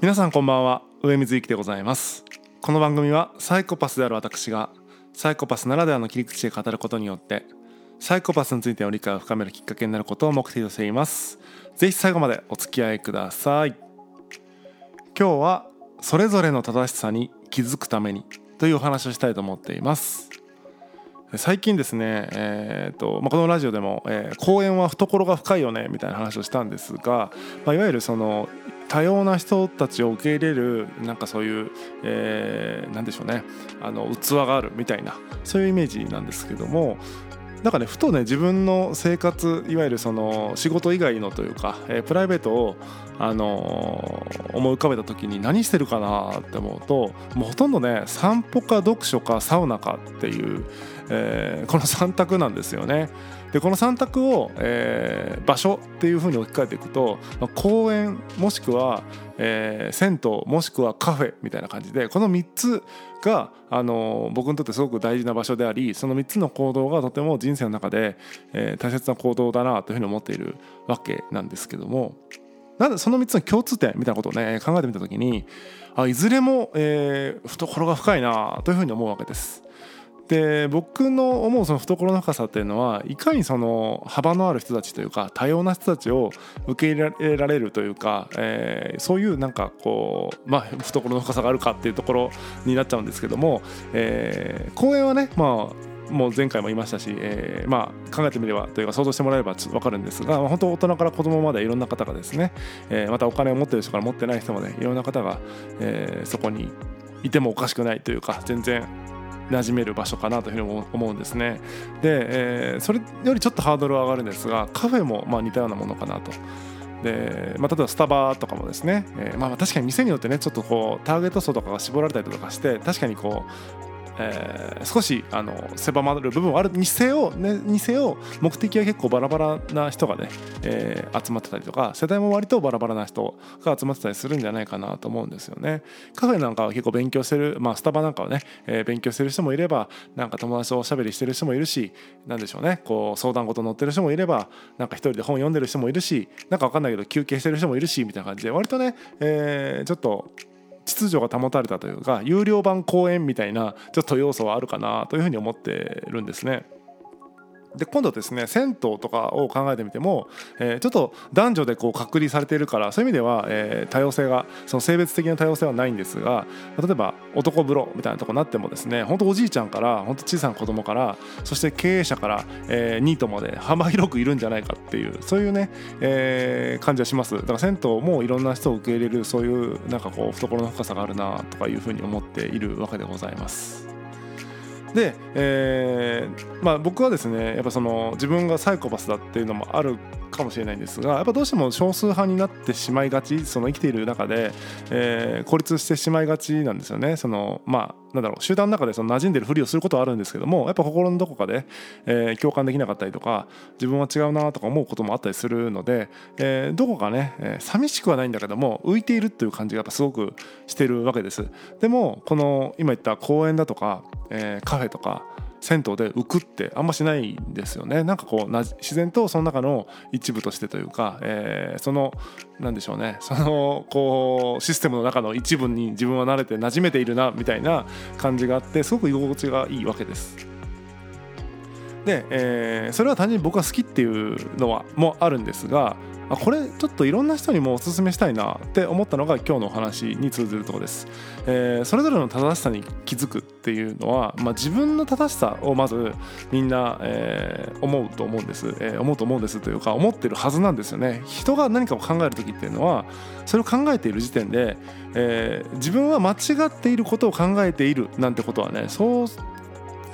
皆さんこんばんは。上水幸でございます。この番組はサイコパスである私がサイコパスならではの切り口で語ることによってサイコパスについての理解を深めるきっかけになることを目的としています。ぜひ最後までお付き合いください。今日はそれぞれの正しさに気づくためにというお話をしたいと思っています。最近ですね、えーとまあ、このラジオでも、えー、公園は懐が深いよねみたいな話をしたんですが、まあ、いわゆるその多様な人たちを受け入れるなんかそういう、えー、でしょうね。あの器があるみたいなそういうイメージなんですけどもなんかねふとね自分の生活いわゆるその仕事以外のというか、えー、プライベートを、あのー、思い浮かべた時に何してるかなって思うともうほとんどね散歩か読書かサウナかっていう、えー、この3択なんですよね。でこの3択を、えー、場所っていうふうに置き換えていくと、公園もしくは、えー、銭湯もしくはカフェみたいな感じでこの3つが、あの僕にとってすごく大事な場所でありその3つの行動がとても人生の中で、えー、大切な行動だなというふうに思っているわけなんですけどもなんでその3つの共通点みたいなことをね考えてみた時にあいずれも、えー、懐が深いなというふうに思うわけです。で僕の思うその懐の深さっていうのはいかにその幅のある人たちというか多様な人たちを受け入れられるというか、えー、そういうなんかこうまあ懐の深さがあるかっていうところになっちゃうんですけども、えー、公演はねまあもう前回も言いましたし、えー、まあ考えてみればというか想像してもらえれば分かるんですが、まあ、本当大人から子供までいろんな方がですね、えー、またお金を持ってる人から持ってない人までいろんな方が、えー、そこにいてもおかしくないというか全然馴染める場所かなというふうに思うんですね。で、えー、それよりちょっとハードルは上がるんですがカフェもまあ似たようなものかなと。で、まあ、例えばスタバとかもですね、えー、まあ確かに店によってねちょっとこうターゲット層とかが絞られたりとかして確かにこうえー、少しあの狭まる部分はあるにせよ、ね、にせよ目的は結構バラバラな人がね、えー、集まってたりとか世代も割とバラバラな人が集まってたりするんじゃないかなと思うんですよね。カフェなんかは結構勉強してる、まあ、スタバなんかはね、えー、勉強してる人もいればなんか友達とおしゃべりしてる人もいるしなんでしょうねこう相談事乗ってる人もいればなんか一人で本読んでる人もいるしなんか分かんないけど休憩してる人もいるしみたいな感じで割とね、えー、ちょっと秩序が保たれたというか有料版公演みたいなちょっと要素はあるかなというふうに思ってるんですね。で今度ですね銭湯とかを考えてみても、えー、ちょっと男女でこう隔離されているからそういう意味では、えー、多様性がその性別的な多様性はないんですが例えば男風呂みたいなとこになってもですね本当おじいちゃんから本当小さな子供からそして経営者から、えー、ニートまで幅広くいるんじゃないかっていうそういうね、えー、感じはしますだから銭湯もいろんな人を受け入れるそういうなんかこう懐の深さがあるなとかいうふうに思っているわけでございます。で、えーまあ、僕はですねやっぱその自分がサイコパスだっていうのもあるかもしれないんですがやっぱどうしても少数派になってしまいがちその生きている中で、えー、孤立してしまいがちなんですよね。そのまあなんだろう集団の中でその馴染んでるふりをすることはあるんですけどもやっぱ心のどこかで、えー、共感できなかったりとか自分は違うなとか思うこともあったりするので、えー、どこかね、えー、寂しくはないんだけども浮いているっていう感じがやっぱすごくしてるわけです。でもこの今言った公園だとか、えー、カフェとか銭湯で浮くってあんましないんですよね。なんかこう自然とその中の一部としてというか、えー、そのなんでしょうね。そのこうシステムの中の一部に自分は慣れて馴染めているなみたいな感じがあってすごく居心地がいいわけです。で、えー、それは単純に僕が好きっていうのはもあるんですがあこれちょっといろんな人にもおすすめしたいなって思ったのが今日のお話に通ずるところです、えー、それぞれの正しさに気づくっていうのは、まあ、自分の正しさをまずみんな、えー、思うと思うんです、えー、思うと思うんですというか思ってるはずなんですよね。人が何かを考える時っていうのはそれを考えている時点で、えー、自分は間違っていることを考えているなんてことはねそう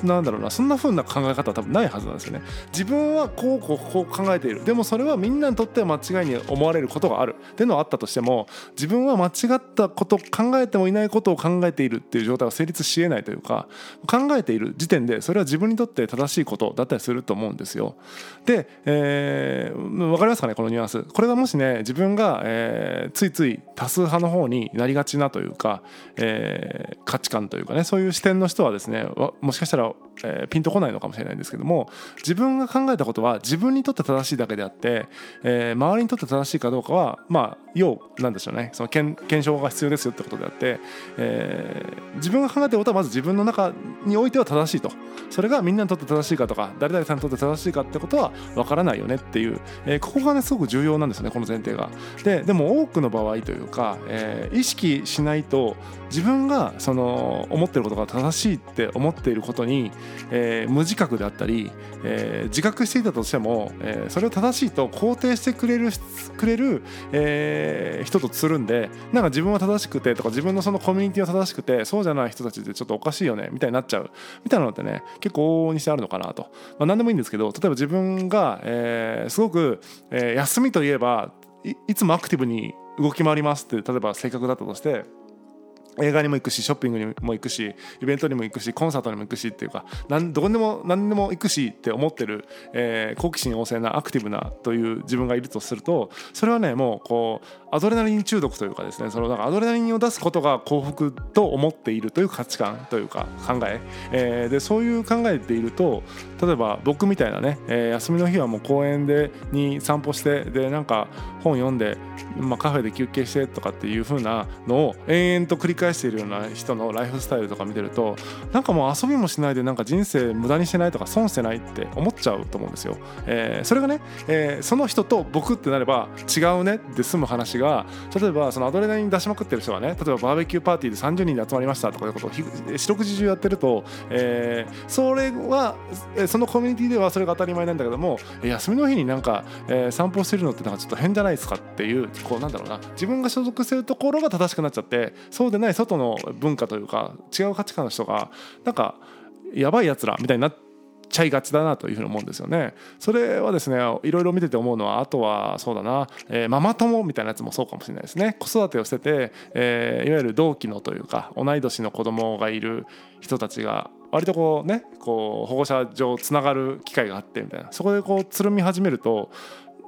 なんだろうなそんな風な考え方は多分ないはずなんですよね。自分はこうこうこう考えている。でもそれはみんなにとっては間違いに思われることがある。っていうのはあったとしても自分は間違ったこと考えてもいないことを考えているっていう状態は成立しえないというか考えている時点でそれは自分にとって正しいことだったりすると思うんですよ。で、えー、分かりますかねこのニュアンス。これがもしね自分が、えー、ついつい多数派の方になりがちなというか、えー、価値観というかねそういう視点の人はですねもしかしたらえー、ピンとこないのかもしれないんですけども自分が考えたことは自分にとって正しいだけであって、えー、周りにとって正しいかどうかはまあ要なんでしょうねその検検証が必要ですよってことであって、えー、自分が考えたことはまず自分の中においては正しいとそれがみんなにとって正しいかとか誰々さんにとって正しいかってことはわからないよねっていう、えー、ここがねすごく重要なんですねこの前提が。ででも多くの場合というか、えー、意識しないと自分がその思ってることが正しいって思っていることにに、えー、無自覚であったり、えー、自覚していたとしても、えー、それを正しいと肯定してくれるくれる、えー、人とつるんでなんか自分は正しくてとか自分のそのコミュニティは正しくてそうじゃない人たちってちょっとおかしいよねみたいになっちゃう。みたいなのってね結構往々にしてあるのかなと、まあ、何でもいいんですけど例えば自分が、えー、すごく、えー、休みといえばいつもアクティブに動き回りますって例えば性格だったとして映画にも行くしショッピングにも行くしイベントにも行くしコンサートにも行くしっていうかなんどこでも何でも行くしって思ってる、えー、好奇心旺盛なアクティブなという自分がいるとするとそれはねもうこうアドレナリン中毒というかですねそのなんかアドレナリンを出すことが幸福と思っているという価値観というか考ええー、でそういう考えていると例えば僕みたいなね、えー、休みの日はもう公園でに散歩してでなんか本読んで、まあ、カフェで休憩してとかっていう風なのを延々と繰り返しているような人のライフスタイルとか見てるとなんかもう遊びもしないでなんか人生無駄にしてないとか損してないって思っちゃうと思うんですよ。えー、それがね、えー、その人と僕ってなれば違うねって済む話が例えばそのアドレナリン出しまくってる人がね例えばバーベキューパーティーで30人で集まりましたとかいうことを四六時中やってると、えー、それはそのコミュニティではそれが当たり前なんだけども休みの日になんか、えー、散歩してるのってなんかちょっと変じゃないですかっていうこうなんだろうな自分が所属してるところが正しくなっちゃってそうでない外の文化というか違う価値観の人がなんかやばいやつらみたいになってちゃいがちだなというふうに思うんですよね。それはですねいろいろ見てて思うのはあとはそうだな、えー、ママ友みたいなやつもそうかもしれないですね。子育てをしてて、えー、いわゆる同期のというか同い年の子供がいる人たちが割とこうねこう保護者上つながる機会があってみたいなそこでこうつるみ始めると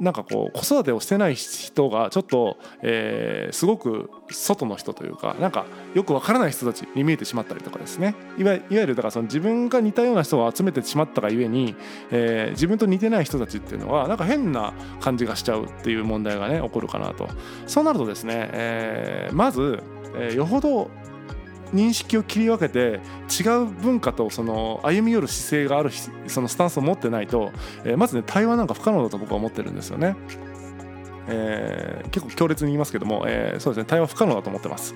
なんかこう子育てをしてない人がちょっと、えー、すごく外の人というかなんかよくわからない人たちに見えてしまったりとかですね。いわゆるだからその自分が似たような人を集めてしまったがゆえに、えー、自分と似てない人たちっていうのはなんか変な感じがしちゃうっていう問題がね起こるかなと。そうなるとですね、えー、まず、えー、よほど認識を切り分けて違う文化とその歩み寄る姿勢があるそのスタンスを持ってないと、えー、まずね対話なんか不可能だと僕は思ってるんですよね。えー、結構強烈に言いますけども、えー、そうですね対話不可能だと思ってます。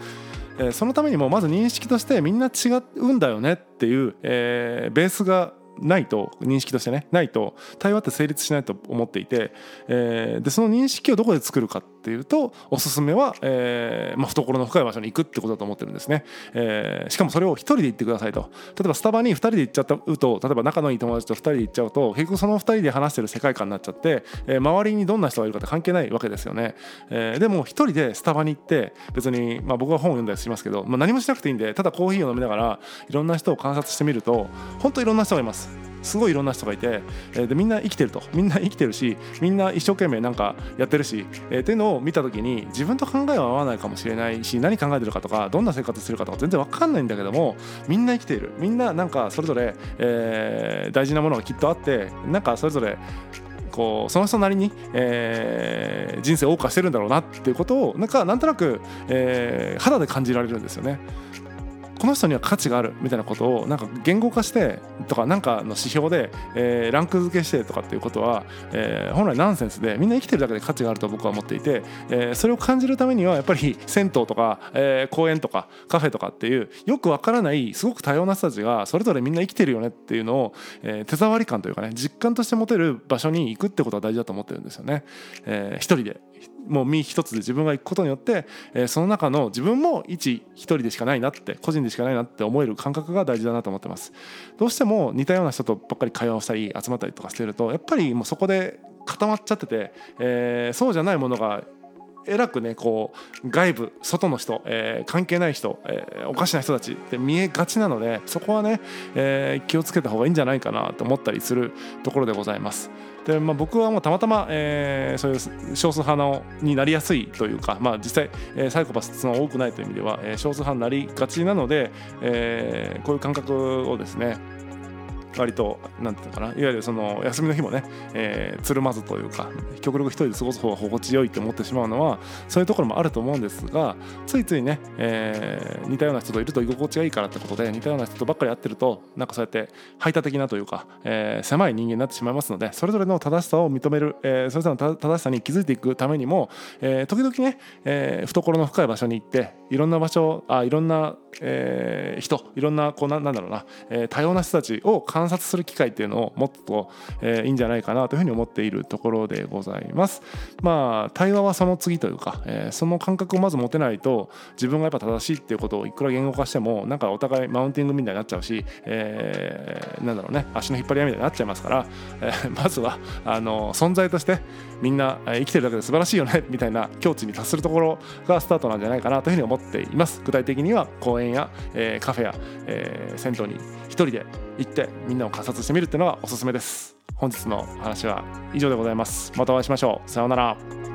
えー、そのためにもまず認識としてみんな違うんだよねっていう、えー、ベースがないと認識としてねないと対話って成立しないと思っていて、えー、でその認識をどこで作るかってっていうとおすすめは、えーまあ、懐の深い場所に行くってことだと思ってるんですね、えー、しかもそれを1人で行ってくださいと。例えばスタバに2人で行っちゃうと例えば仲のいい友達と2人で行っちゃうと結局その2人で話してる世界観になっちゃって、えー、周りにどんな人がいるかって関係ないわけですよね、えー、でも1人でスタバに行って別に、まあ、僕は本を読んだりしますけど、まあ、何もしなくていいんでただコーヒーを飲みながらいろんな人を観察してみると本当いろんな人がいます。すごいいろんな人がいて、えー、でみんな生きてるとみんな生きてるしみんな一生懸命なんかやってるし、えー、っていうのを見た時に自分と考えは合わないかもしれないし何考えてるかとかどんな生活してるかとか全然分かんないんだけどもみんな生きているみんななんかそれぞれ、えー、大事なものがきっとあってなんかそれぞれこうその人なりに、えー、人生を謳歌してるんだろうなっていうことをなんかなんとなく、えー、肌で感じられるんですよね。この人には価値があるみたいなことをなんか言語化してとかなんかの指標で、えー、ランク付けしてとかっていうことは、えー、本来ナンセンスでみんな生きてるだけで価値があると僕は思っていて、えー、それを感じるためにはやっぱり銭湯とか、えー、公園とかカフェとかっていうよくわからないすごく多様な人たちがそれぞれみんな生きてるよねっていうのを、えー、手触り感というかね実感として持てる場所に行くってことは大事だと思ってるんですよね。えー、一人でもう身一つで自分が行くことによって、えー、その中の自分も一一人でしかないなって個人でしかないなって思える感覚が大事だなと思ってます。どうしても似たような人とばっかり会話をしたり集まったりとかしてるとやっぱりもうそこで固まっちゃってて、えー、そうじゃないものがえらくねこう外部外の人、えー、関係ない人、えー、おかしな人たちって見えがちなのでそこはね、えー、気をつけた方がいいんじゃないかなと思ったりするところでございます。でまあ、僕はもうたまたま、えー、そういう少数派のになりやすいというか、まあ、実際、えー、サイコパスの多くないという意味では、えー、少数派になりがちなので、えー、こういう感覚をですね割と何て言うのかな。いわゆるその休みの日もね、えー、つるまずというか極力一人で過ごす方が心地よいって思ってしまうのはそういうところもあると思うんですがついついね、えー、似たような人といると居心地がいいからってことで似たような人とばっかり会ってるとなんかそうやって排他的なというか、えー、狭い人間になってしまいますのでそれぞれの正しさを認める、えー、それぞれの正しさに気づいていくためにも、えー、時々ね、えー、懐の深い場所に行っていろんな場所あいろんな、えー、人いろんなこうななんだろうな、えー、多様な人たちを観察する機会っていうのをもっと、えー、いいんじゃないかなというふうに思っているところでございます。まあ対話はその次というか、えー、その感覚をまず持てないと自分がやっぱ正しいっていうことをいくら言語化してもなんかお互いマウンティングみたいになっちゃうし、えー、なんだろうね足の引っ張り合いみたいになっちゃいますから、えー、まずはあの存在としてみんな生きてるだけで素晴らしいよねみたいな境地に達するところがスタートなんじゃないかなというふうに思っています具体的には公園や、えー、カフェや、えー、銭湯に一人で行ってみんなを観察してみるっていうのがおすすめです。本日の話は以上でございます。またお会いしましょう。さようなら。